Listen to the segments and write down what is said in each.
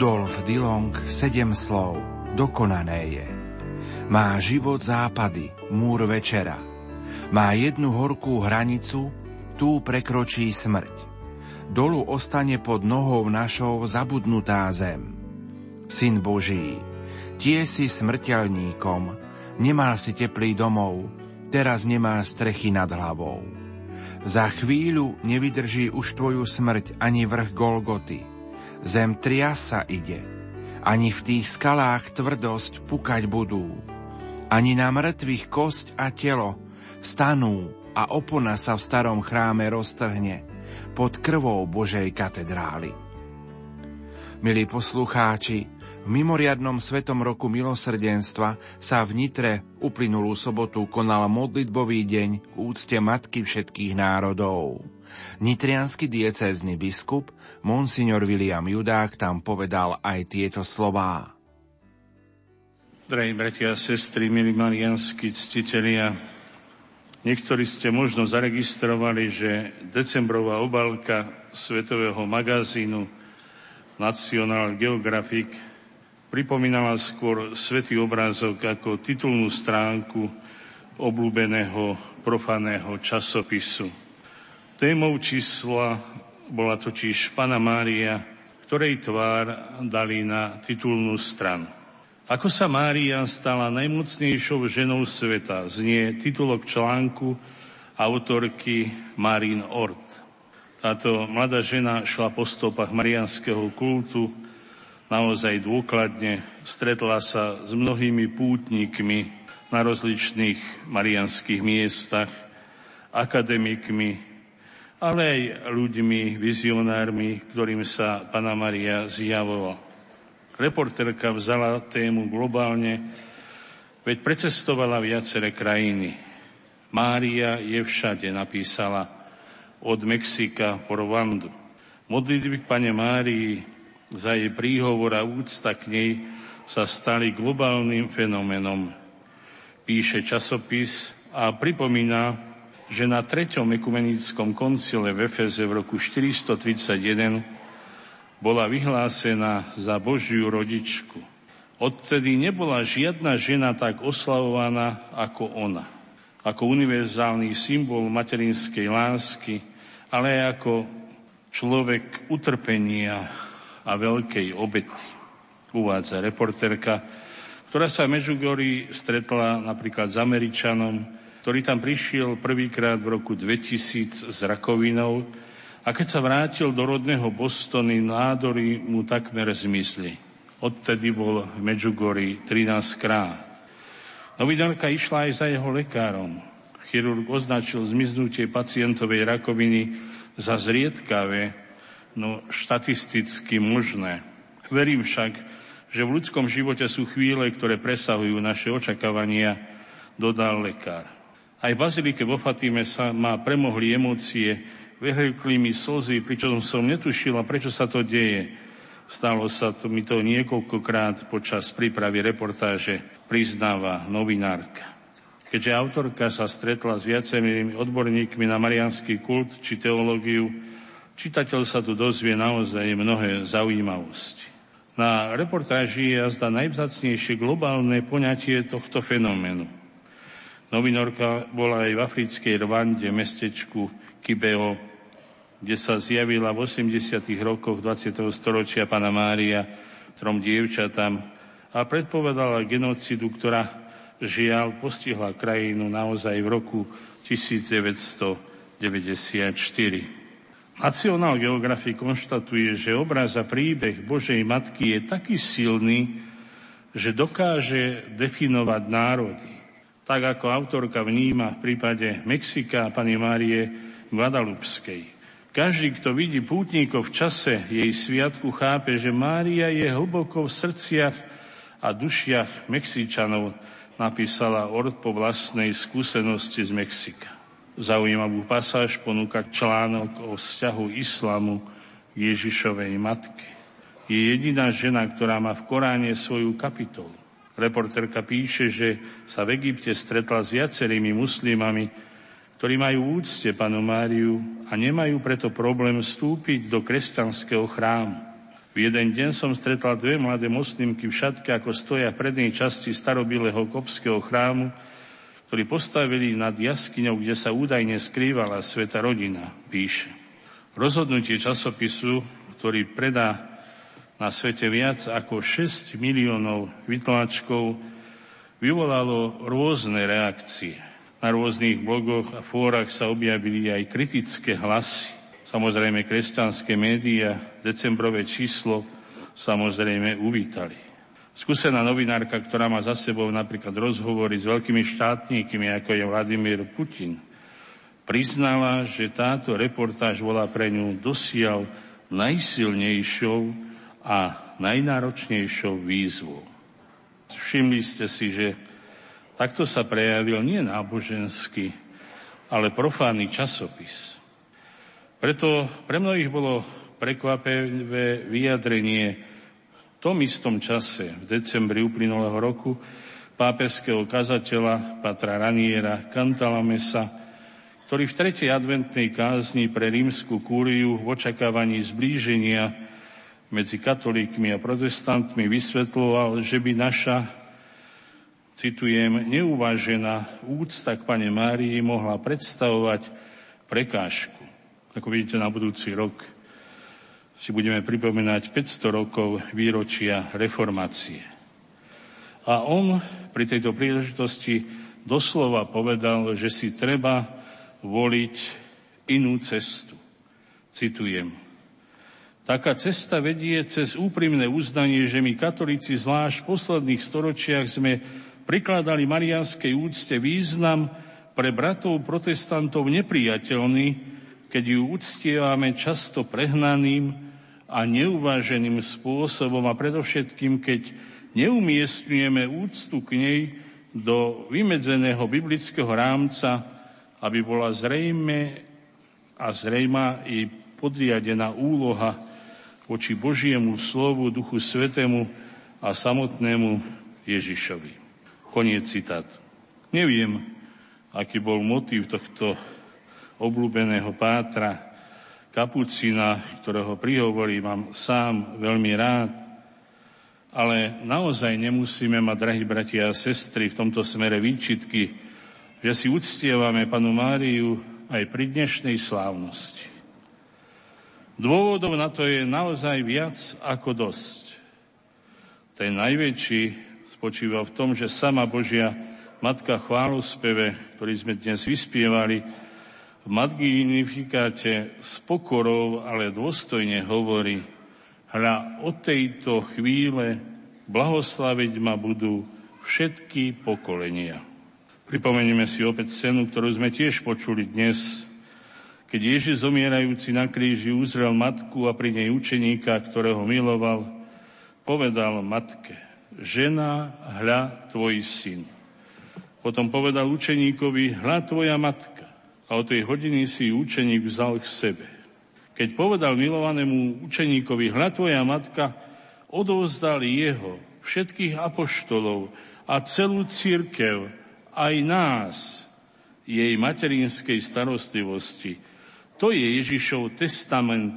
Rudolf Dillong sedem slov, dokonané je. Má život západy, múr večera. Má jednu horkú hranicu, tú prekročí smrť. Dolu ostane pod nohou našou zabudnutá zem. Syn Boží, tie si smrteľníkom, nemal si teplý domov, teraz nemá strechy nad hlavou. Za chvíľu nevydrží už tvoju smrť ani vrch Golgoty – Zem triasa ide, ani v tých skalách tvrdosť pukať budú. Ani na mŕtvych kosť a telo vstanú a opona sa v starom chráme roztrhne pod krvou Božej katedrály. Milí poslucháči, v mimoriadnom svetom roku milosrdenstva sa v Nitre uplynulú sobotu konal modlitbový deň k úcte Matky všetkých národov. Nitrianský diecézny biskup, monsignor William Judák, tam povedal aj tieto slová. Drahí bratia a sestry, milí marianskí ctitelia, niektorí ste možno zaregistrovali, že decembrová obalka svetového magazínu National Geographic pripomínala skôr svetý obrázok ako titulnú stránku obľúbeného profaného časopisu. Témou čísla bola totiž Pana Mária, ktorej tvár dali na titulnú stranu. Ako sa Mária stala najmocnejšou ženou sveta, znie titulok článku autorky Marín Ort. Táto mladá žena šla po stopách marianského kultu naozaj dôkladne, stretla sa s mnohými pútnikmi na rozličných marianských miestach, akademikmi, ale aj ľuďmi, vizionármi, ktorým sa Pana Maria zjavovala. Reporterka vzala tému globálne, veď precestovala viaceré krajiny. Mária je všade, napísala od Mexika po Rwandu. Modlitby Pane Márii za jej príhovor a úcta k nej sa stali globálnym fenomenom. Píše časopis a pripomína že na treťom ekumenickom koncile v Efeze v roku 431 bola vyhlásená za Božiu rodičku. Odtedy nebola žiadna žena tak oslavovaná ako ona. Ako univerzálny symbol materinskej lásky, ale aj ako človek utrpenia a veľkej obety. Uvádza reporterka, ktorá sa v Međugorji stretla napríklad s Američanom, ktorý tam prišiel prvýkrát v roku 2000 s rakovinou a keď sa vrátil do rodného Bostony, nádory mu takmer zmizli. Odtedy bol v Medžugorí 13 krát. Novinárka išla aj za jeho lekárom. Chirurg označil zmiznutie pacientovej rakoviny za zriedkavé, no štatisticky možné. Verím však, že v ľudskom živote sú chvíle, ktoré presahujú naše očakávania, dodal lekár. Aj bazilike vo Fatime sa ma premohli emócie, vyhrkli mi slzy, pričom som netušila, prečo sa to deje. Stalo sa to mi to niekoľkokrát počas prípravy reportáže, priznáva novinárka. Keďže autorka sa stretla s viacerými odborníkmi na marianský kult či teológiu, čitateľ sa tu dozvie naozaj mnohé zaujímavosti. Na reportáži je jazda najvzácnejšie globálne poňatie tohto fenoménu – Novinorka bola aj v africkej Rwande, mestečku Kibeo, kde sa zjavila v 80. rokoch 20. storočia Pana Mária trom dievčatám a predpovedala genocidu, ktorá žiaľ postihla krajinu naozaj v roku 1994. National Geographic konštatuje, že obraz a príbeh Božej Matky je taký silný, že dokáže definovať národy tak ako autorka vníma v prípade Mexika pani Márie Guadalupskej. Každý, kto vidí pútnikov v čase jej sviatku, chápe, že Mária je hlboko v srdciach a dušiach Mexičanov, napísala Ord po vlastnej skúsenosti z Mexika. Zaujímavú pasáž ponúka článok o vzťahu islamu k Ježišovej matke. Je jediná žena, ktorá má v Koráne svoju kapitolu. Reporterka píše, že sa v Egypte stretla s viacerými muslimami, ktorí majú úcte panu Máriu a nemajú preto problém vstúpiť do kresťanského chrámu. V jeden deň som stretla dve mladé moslimky v šatke, ako stoja v prednej časti starobilého kopského chrámu, ktorý postavili nad jaskyňou, kde sa údajne skrývala sveta rodina, píše. Rozhodnutie časopisu, ktorý predá na svete viac ako 6 miliónov vytláčkov, vyvolalo rôzne reakcie. Na rôznych blogoch a fórach sa objavili aj kritické hlasy. Samozrejme, kresťanské médiá decembrové číslo samozrejme uvítali. Skúsená novinárka, ktorá má za sebou napríklad rozhovory s veľkými štátnikmi, ako je Vladimír Putin, priznala, že táto reportáž bola pre ňu dosiaľ najsilnejšou a najnáročnejšou výzvou. Všimli ste si, že takto sa prejavil nie náboženský, ale profánny časopis. Preto pre mnohých bolo prekvapivé vyjadrenie v tom istom čase, v decembri uplynulého roku, pápeského kazateľa Patra Raniera Cantalamesa, ktorý v tretej adventnej kázni pre rímsku kúriu v očakávaní zblíženia medzi katolíkmi a protestantmi vysvetloval, že by naša, citujem, neuvážená úcta k Pane Márii mohla predstavovať prekážku ako vidíte, na budúci rok si budeme pripomínať 500 rokov výročia reformácie. A on pri tejto príležitosti doslova povedal, že si treba voliť inú cestu. Citujem. Taká cesta vedie cez úprimné uznanie, že my katolíci zvlášť v posledných storočiach sme prikladali marianskej úcte význam pre bratov protestantov nepriateľný, keď ju uctievame často prehnaným a neuváženým spôsobom a predovšetkým, keď neumiestňujeme úctu k nej do vymedzeného biblického rámca, aby bola zrejme a zrejma i podriadená úloha voči Božiemu slovu, Duchu Svetému a samotnému Ježišovi. Koniec citátu. Neviem, aký bol motív tohto obľúbeného pátra Kapucina, ktorého prihovorí mám sám veľmi rád, ale naozaj nemusíme mať, drahí bratia a sestry, v tomto smere výčitky, že si uctievame panu Máriu aj pri dnešnej slávnosti. Dôvodov na to je naozaj viac ako dosť. Ten najväčší spočíva v tom, že sama Božia Matka chválospeve, ktorý sme dnes vyspievali, v Magnifikáte s pokorou, ale dôstojne hovorí, hľa od tejto chvíle blahoslaviť ma budú všetky pokolenia. Pripomenieme si opäť scénu, ktorú sme tiež počuli dnes, keď Ježiš zomierajúci na kríži uzrel matku a pri nej učeníka, ktorého miloval, povedal matke, žena, hľa tvoj syn. Potom povedal učeníkovi, hľa tvoja matka a o tej hodiny si učeník vzal k sebe. Keď povedal milovanému učeníkovi, hľa tvoja matka, odovzdal jeho, všetkých apoštolov a celú církev, aj nás, jej materinskej starostlivosti. To je Ježišov testament,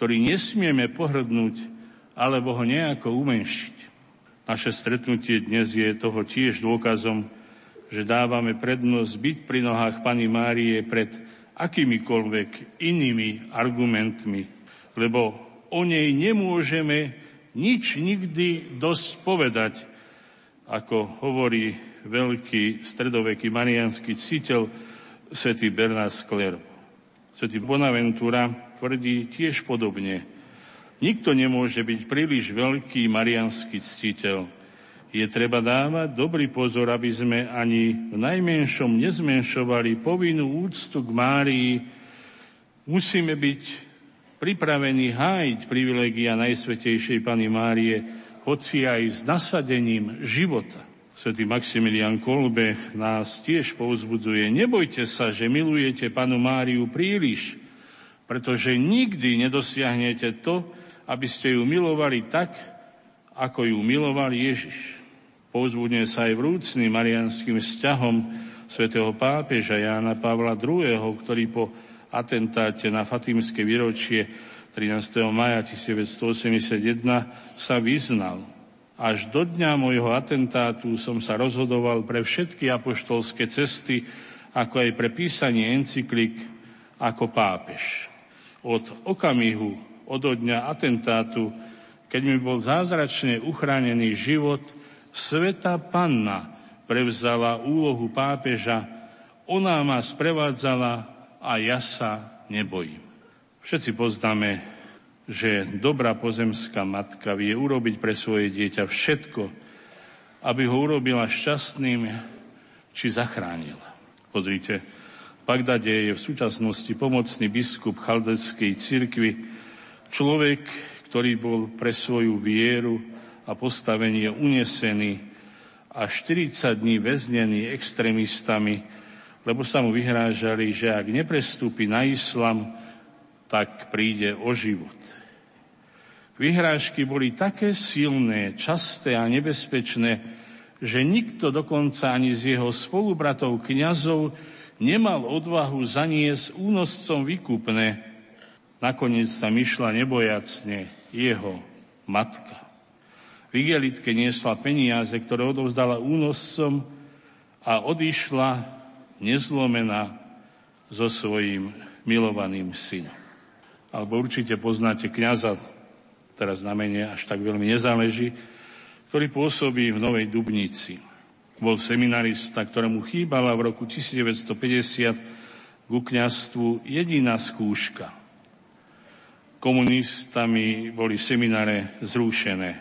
ktorý nesmieme pohrdnúť alebo ho nejako umenšiť. Naše stretnutie dnes je toho tiež dôkazom, že dávame prednosť byť pri nohách Pani Márie pred akýmikoľvek inými argumentmi, lebo o nej nemôžeme nič nikdy dosť povedať, ako hovorí veľký stredoveký marianský cítel svätý Bernard Skler. Svetý Bonaventura tvrdí tiež podobne. Nikto nemôže byť príliš veľký marianský ctiteľ, je treba dávať dobrý pozor, aby sme ani v najmenšom nezmenšovali povinnú úctu k Márii. Musíme byť pripravení hájiť privilegia Najsvetejšej Pany Márie, hoci aj s nasadením života. Svetý Maximilian Kolbe nás tiež povzbudzuje. Nebojte sa, že milujete Panu Máriu príliš, pretože nikdy nedosiahnete to, aby ste ju milovali tak, ako ju miloval Ježiš. Povzbudne sa aj vrúcným marianským vzťahom svätého pápeža Jána Pavla II., ktorý po atentáte na Fatimské výročie 13. maja 1981 sa vyznal. Až do dňa môjho atentátu som sa rozhodoval pre všetky apoštolské cesty, ako aj pre písanie encyklik ako pápež. Od okamihu, od dňa atentátu, keď mi bol zázračne uchránený život, Sveta Panna prevzala úlohu pápeža, ona ma sprevádzala a ja sa nebojím. Všetci poznáme, že dobrá pozemská matka vie urobiť pre svoje dieťa všetko, aby ho urobila šťastným či zachránila. Pozrite, v Bagdade je v súčasnosti pomocný biskup chaldeckej cirkvi, človek, ktorý bol pre svoju vieru a postavenie unesený a 40 dní väznený extrémistami, lebo sa mu vyhrážali, že ak neprestúpi na islam, tak príde o život. Vyhrážky boli také silné, časté a nebezpečné, že nikto dokonca ani z jeho spolubratov kňazov nemal odvahu zaniesť únoscom vykupné. Nakoniec sa myšla nebojacne jeho matka. V igelitke niesla peniaze, ktoré odovzdala únoscom a odišla nezlomená so svojím milovaným synom. Alebo určite poznáte kniaza, teraz na mene až tak veľmi nezáleží, ktorý pôsobí v Novej Dubnici. Bol seminarista, ktorému chýbala v roku 1950 ku kniazstvu jediná skúška. Komunistami boli semináre zrušené.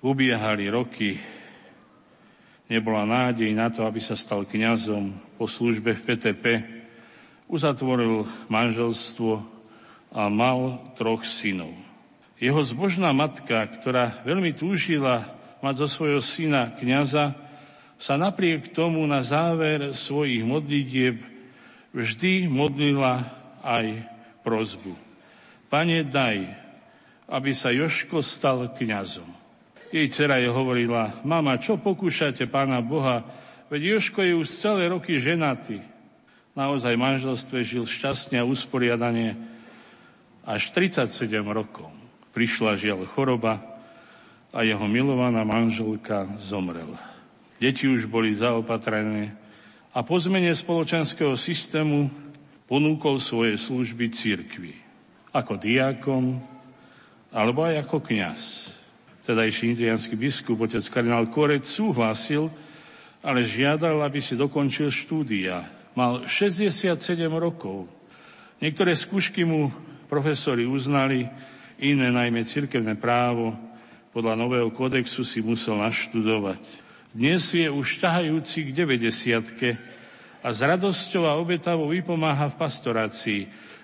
Ubiehali roky, nebola nádej na to, aby sa stal kňazom po službe v PTP. Uzatvoril manželstvo a mal troch synov. Jeho zbožná matka, ktorá veľmi túžila mať zo svojho syna kňaza, sa napriek tomu na záver svojich modlitieb vždy modlila aj prozbu. Pane, daj, aby sa Joško stal kňazom. Jej dcera je hovorila, mama, čo pokúšate pána Boha, veď Joško je už celé roky ženatý. Naozaj v manželstve žil šťastne a usporiadanie až 37 rokov. Prišla žiaľ choroba a jeho milovaná manželka zomrela. Deti už boli zaopatrené a po zmene spoločenského systému ponúkol svoje služby církvi. Ako diákom alebo aj ako kňaz tedajší indianský biskup, otec kardinál Korec, súhlasil, ale žiadal, aby si dokončil štúdia. Mal 67 rokov. Niektoré skúšky mu profesori uznali, iné najmä cirkevné právo podľa nového kodexu si musel naštudovať. Dnes je už ťahajúci k 90 a s radosťou a obetavou vypomáha v pastorácii.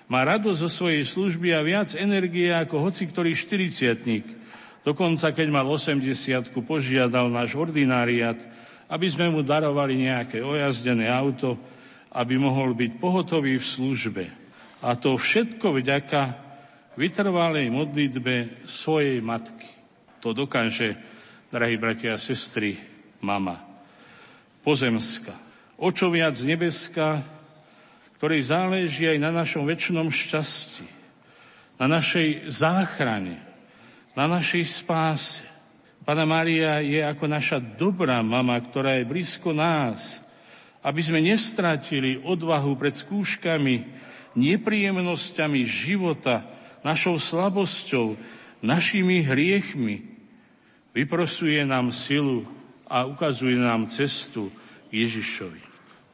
Má radosť zo svojej služby a viac energie ako hoci ktorý 40 Dokonca, keď mal 80 požiadal náš ordináriat, aby sme mu darovali nejaké ojazdené auto, aby mohol byť pohotový v službe. A to všetko vďaka vytrvalej modlitbe svojej matky. To dokáže, drahí bratia a sestry, mama. Pozemska. O čo viac nebeska, ktorej záleží aj na našom väčšnom šťastí, na našej záchrane, na našej spáse. Pana Maria je ako naša dobrá mama, ktorá je blízko nás, aby sme nestratili odvahu pred skúškami, nepríjemnosťami života, našou slabosťou, našimi hriechmi. Vyprosuje nám silu a ukazuje nám cestu Ježišovi.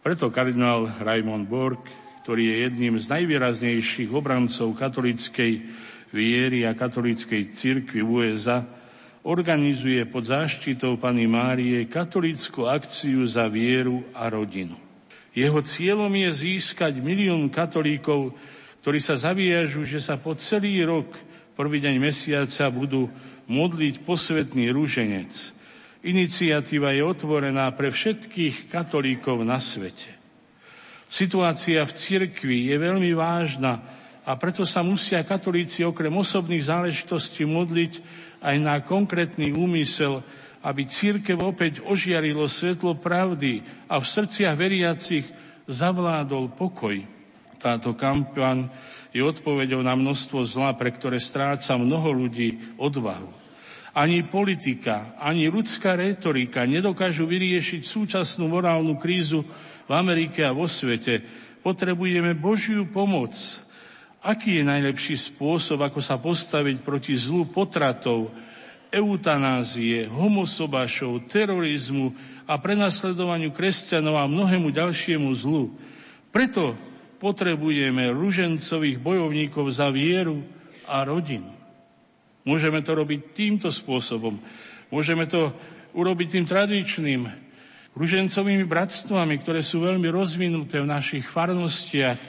Preto kardinál Raimond Borg, ktorý je jedným z najvýraznejších obrancov katolíckej viery a katolíckej cirkvi USA organizuje pod záštitou Pany Márie katolícku akciu za vieru a rodinu. Jeho cieľom je získať milión katolíkov, ktorí sa zaviažu, že sa po celý rok, prvý deň mesiaca, budú modliť posvetný rúženec. Iniciatíva je otvorená pre všetkých katolíkov na svete. Situácia v cirkvi je veľmi vážna a preto sa musia katolíci okrem osobných záležitostí modliť aj na konkrétny úmysel, aby církev opäť ožiarilo svetlo pravdy a v srdciach veriacich zavládol pokoj. Táto kampaň je odpovedou na množstvo zla, pre ktoré stráca mnoho ľudí odvahu. Ani politika, ani ľudská retorika nedokážu vyriešiť súčasnú morálnu krízu v Amerike a vo svete. Potrebujeme Božiu pomoc. Aký je najlepší spôsob, ako sa postaviť proti zlu potratov, eutanázie, homosobášov, terorizmu a prenasledovaniu kresťanov a mnohému ďalšiemu zlu? Preto potrebujeme ružencových bojovníkov za vieru a rodinu. Môžeme to robiť týmto spôsobom. Môžeme to urobiť tým tradičným ružencovými bratstvami, ktoré sú veľmi rozvinuté v našich farnostiach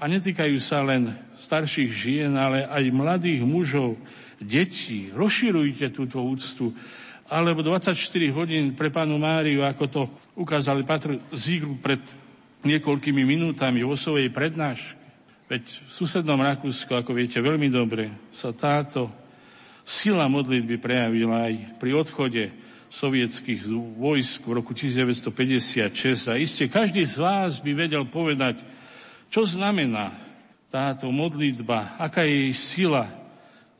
a netýkajú sa len starších žien, ale aj mladých mužov, detí. Rozširujte túto úctu. Alebo 24 hodín pre pánu Máriu, ako to ukázali Patr Ziegl pred niekoľkými minútami vo svojej prednáške. Veď v susednom Rakúsku, ako viete veľmi dobre, sa táto sila modlitby prejavila aj pri odchode sovietských vojsk v roku 1956 a iste každý z vás by vedel povedať, čo znamená táto modlitba, aká je jej sila,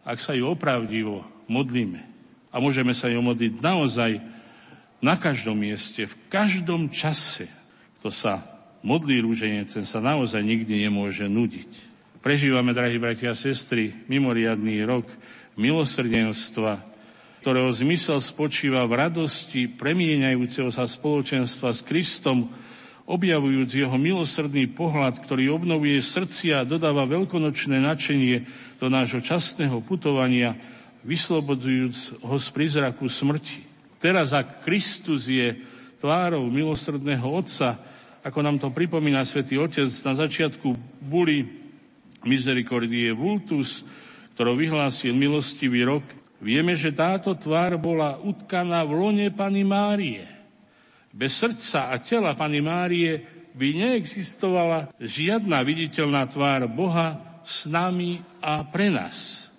ak sa ju opravdivo modlíme. A môžeme sa ju modliť naozaj na každom mieste, v každom čase, kto sa modlí rúženie, ten sa naozaj nikdy nemôže nudiť. Prežívame, drahí bratia a sestry, mimoriadný rok milosrdenstva, ktorého zmysel spočíva v radosti premieňajúceho sa spoločenstva s Kristom, objavujúc jeho milosrdný pohľad, ktorý obnovuje srdcia a dodáva veľkonočné načenie do nášho častného putovania, vyslobodzujúc ho z prizraku smrti. Teraz, ak Kristus je tvárou milosrdného Otca, ako nám to pripomína svätý Otec na začiatku buli Misericordie Vultus, ktorou vyhlásil milostivý rok, vieme, že táto tvár bola utkaná v lone Pany Márie. Bez srdca a tela Pany Márie by neexistovala žiadna viditeľná tvár Boha s nami a pre nás.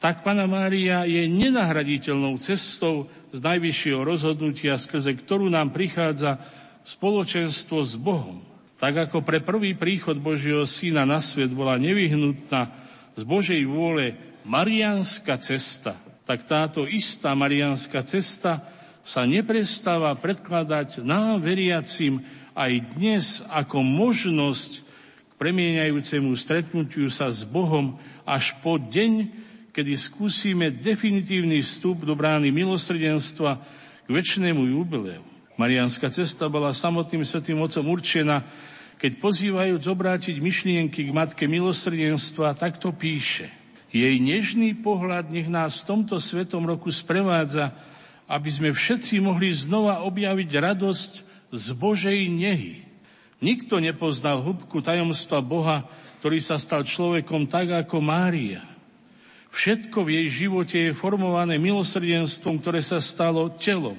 Tak Pana Mária je nenahraditeľnou cestou z najvyššieho rozhodnutia, skrze ktorú nám prichádza spoločenstvo s Bohom. Tak ako pre prvý príchod Božieho Syna na svet bola nevyhnutná z Božej vôle marianská cesta, tak táto istá marianská cesta sa neprestáva predkladať nám veriacim aj dnes ako možnosť k premieňajúcemu stretnutiu sa s Bohom až po deň, kedy skúsime definitívny vstup do brány milosrdenstva k väčšnému jubileu. Marianská cesta bola samotným svetým otcom určená, keď pozývajúc obrátiť myšlienky k Matke milosrdenstva, takto píše. Jej nežný pohľad nech nás v tomto svetom roku sprevádza, aby sme všetci mohli znova objaviť radosť z Božej nehy. Nikto nepoznal hĺbku tajomstva Boha, ktorý sa stal človekom tak ako Mária. Všetko v jej živote je formované milosrdenstvom, ktoré sa stalo telom.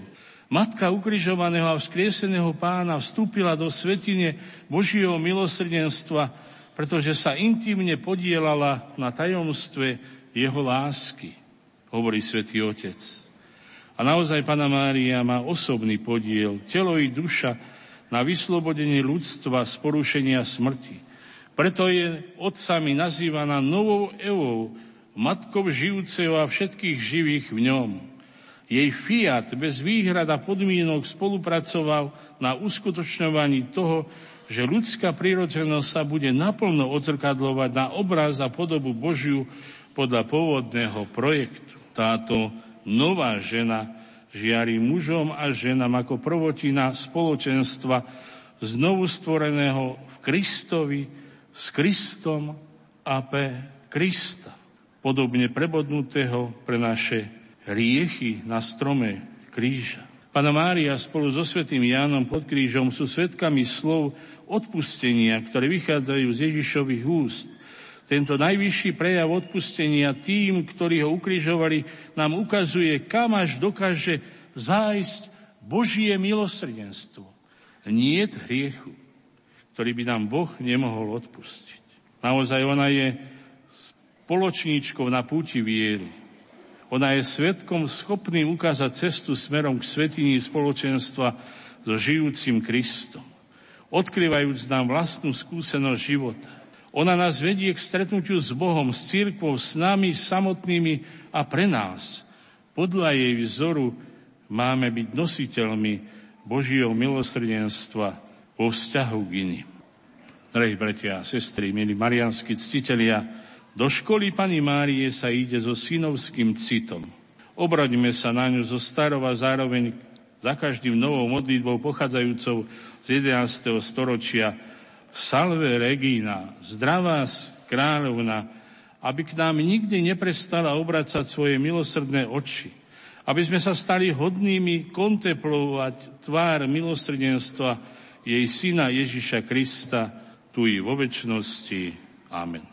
Matka ukrižovaného a vzkrieseného pána vstúpila do svetine Božieho milosrdenstva, pretože sa intimne podielala na tajomstve jeho lásky, hovorí svätý Otec. A naozaj Pana Mária má osobný podiel, telo i duša, na vyslobodenie ľudstva z porušenia smrti. Preto je otcami nazývaná novou Evou, matkou žijúceho a všetkých živých v ňom. Jej fiat bez výhrad a podmienok spolupracoval na uskutočňovaní toho, že ľudská prírodzenosť sa bude naplno odzrkadlovať na obraz a podobu Božiu podľa pôvodného projektu. Táto nová žena žiari mužom a ženám ako prvotina spoločenstva znovu stvoreného v Kristovi, s Kristom a pre Krista, podobne prebodnutého pre naše riechy na strome kríža. Pana Mária spolu so svetým Jánom pod krížom sú svetkami slov odpustenia, ktoré vychádzajú z Ježišových úst. Tento najvyšší prejav odpustenia tým, ktorí ho ukrižovali, nám ukazuje, kam až dokáže zájsť Božie milosrdenstvo. Nie hriechu, ktorý by nám Boh nemohol odpustiť. Naozaj ona je spoločníčkou na púti viery. Ona je svetkom schopným ukázať cestu smerom k svetini spoločenstva so žijúcim Kristom, odkrývajúc nám vlastnú skúsenosť života. Ona nás vedie k stretnutiu s Bohom, s církvou, s nami samotnými a pre nás. Podľa jej vzoru máme byť nositeľmi Božieho milosrdenstva vo vzťahu k iným. Drahí bratia a sestry, milí marianskí ctitelia, do školy Pani Márie sa ide so synovským citom. Obraďme sa na ňu zo starov a zároveň za každým novou modlitbou pochádzajúcou z 11. storočia Salve Regina, zdravá kráľovna, aby k nám nikdy neprestala obracať svoje milosrdné oči, aby sme sa stali hodnými kontemplovať tvár milosrdenstva jej syna Ježiša Krista tu i vo väčšnosti. Amen.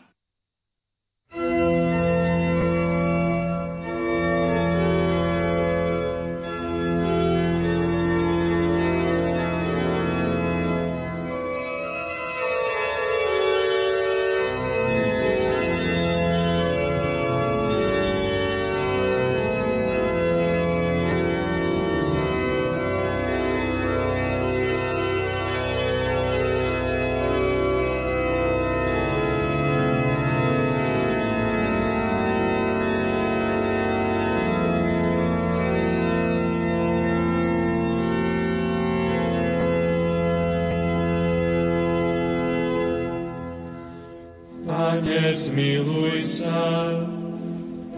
Pane, zmiluj sa.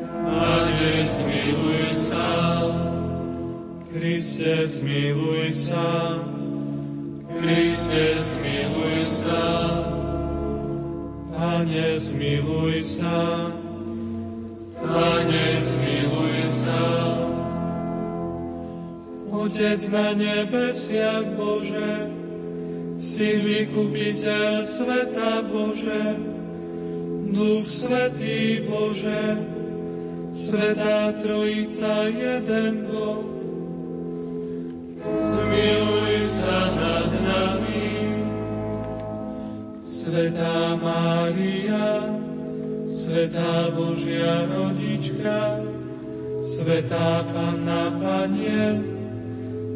Pane, zmiluj sa. Kriste, zmiluj sa. Kriste, zmiluj sa. Pane, zmiluj sa. Pane, zmiluj sa. Otec na nebesiach Bože, si vykupiteľ sveta Bože, Bože, Svetá Trojica, jeden Boh. Zmiluj sa nad nami, Svetá Mária, Svetá Božia Rodička, Svetá Panna Panie,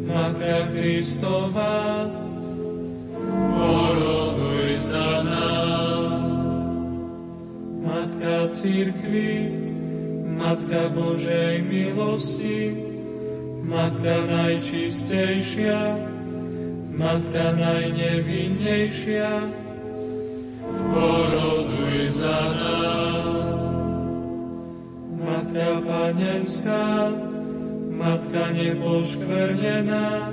Matka Kristova, poroduj za nás. Církvy, Matka Božej milosti, Matka najčistejšia, Matka najnevinnejšia, poroduj za nás. Matka Panenská, Matka nepoškvrnená,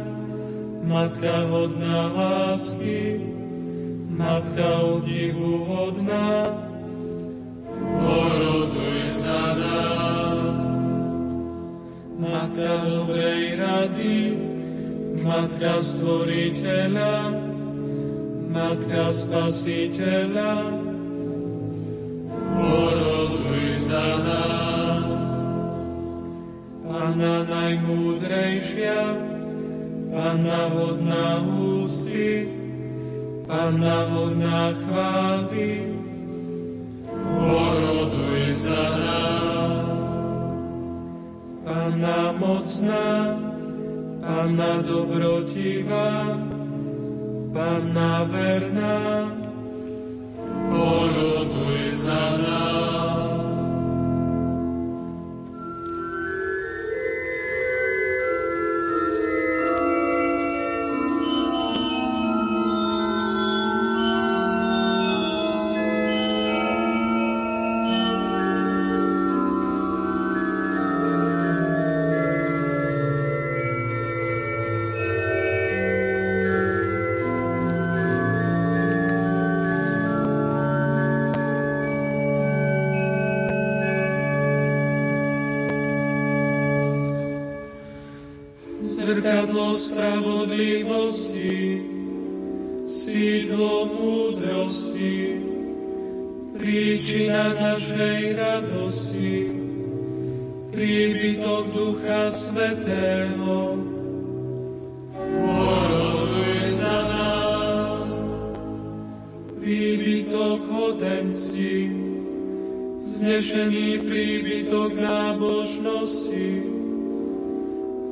Matka hodná lásky, Matka hodná, za nás. Matka dobrej rady, Matka stvoriteľa, Matka spasiteľa, poroduj za nás. Pana najmúdrejšia, Pana hodná ústy, Pana hodná chvály, poroduj za nás. Panna mocná, Panna dobrotivá, Panna verná, poroduj za nás. nos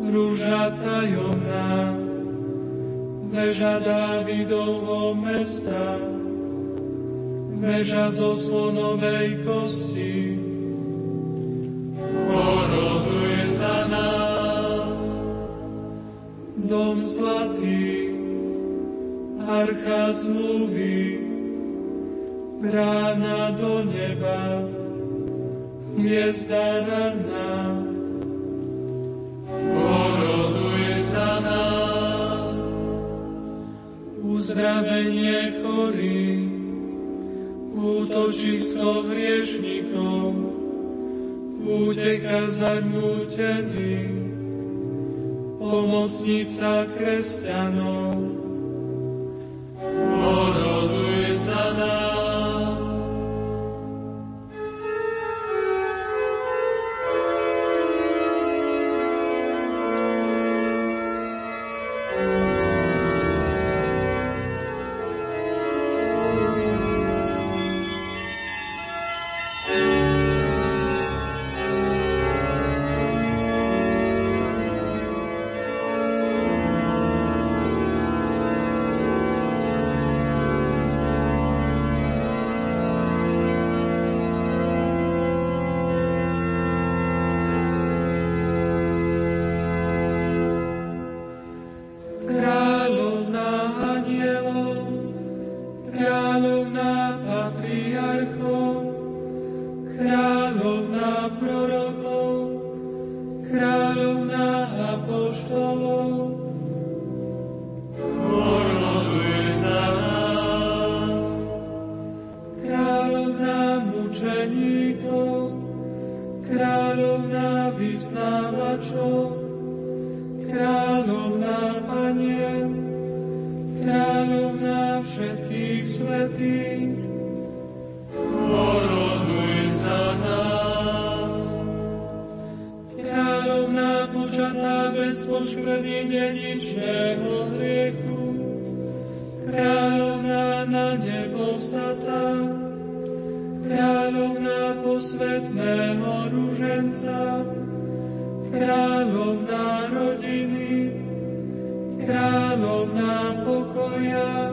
rúža tajomná, veža Dávidovho mesta, Veža zo slonovej kosti, poroduje za nás. Dom zlatý, archa zmluvy, brána do neba, hviezda ranná. Poroduje za nás, uzdravenie chorých, útočisko hriešnikov, úteka zarmútených, pomocnica kresťanov, kráľovná vyznávačov, kráľovná panien, kráľovná všetkých svetých, poroduj za nás. Kráľovná počatá bez poškvrny dedičného kráľovná rodiny, kráľovná pokoja,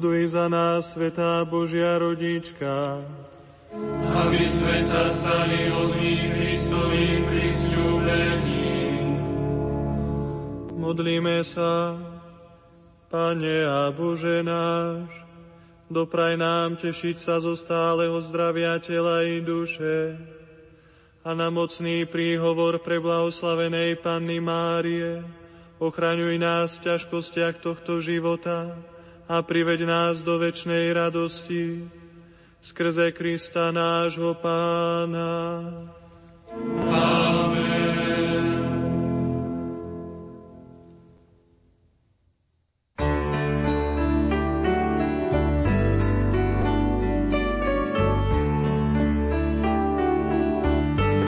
Oroduj za nás, Svetá Božia rodička, aby sme sa stali hodní Kristovým prisľúbením. modlíme sa. Pane a Bože náš, dopraj nám tešiť sa zo stáleho zdravia tela i duše a na mocný príhovor pre blahoslavenej Panny Márie ochraňuj nás v ťažkostiach tohto života a priveď nás do večnej radosti skrze Krista nášho Pána. Amen.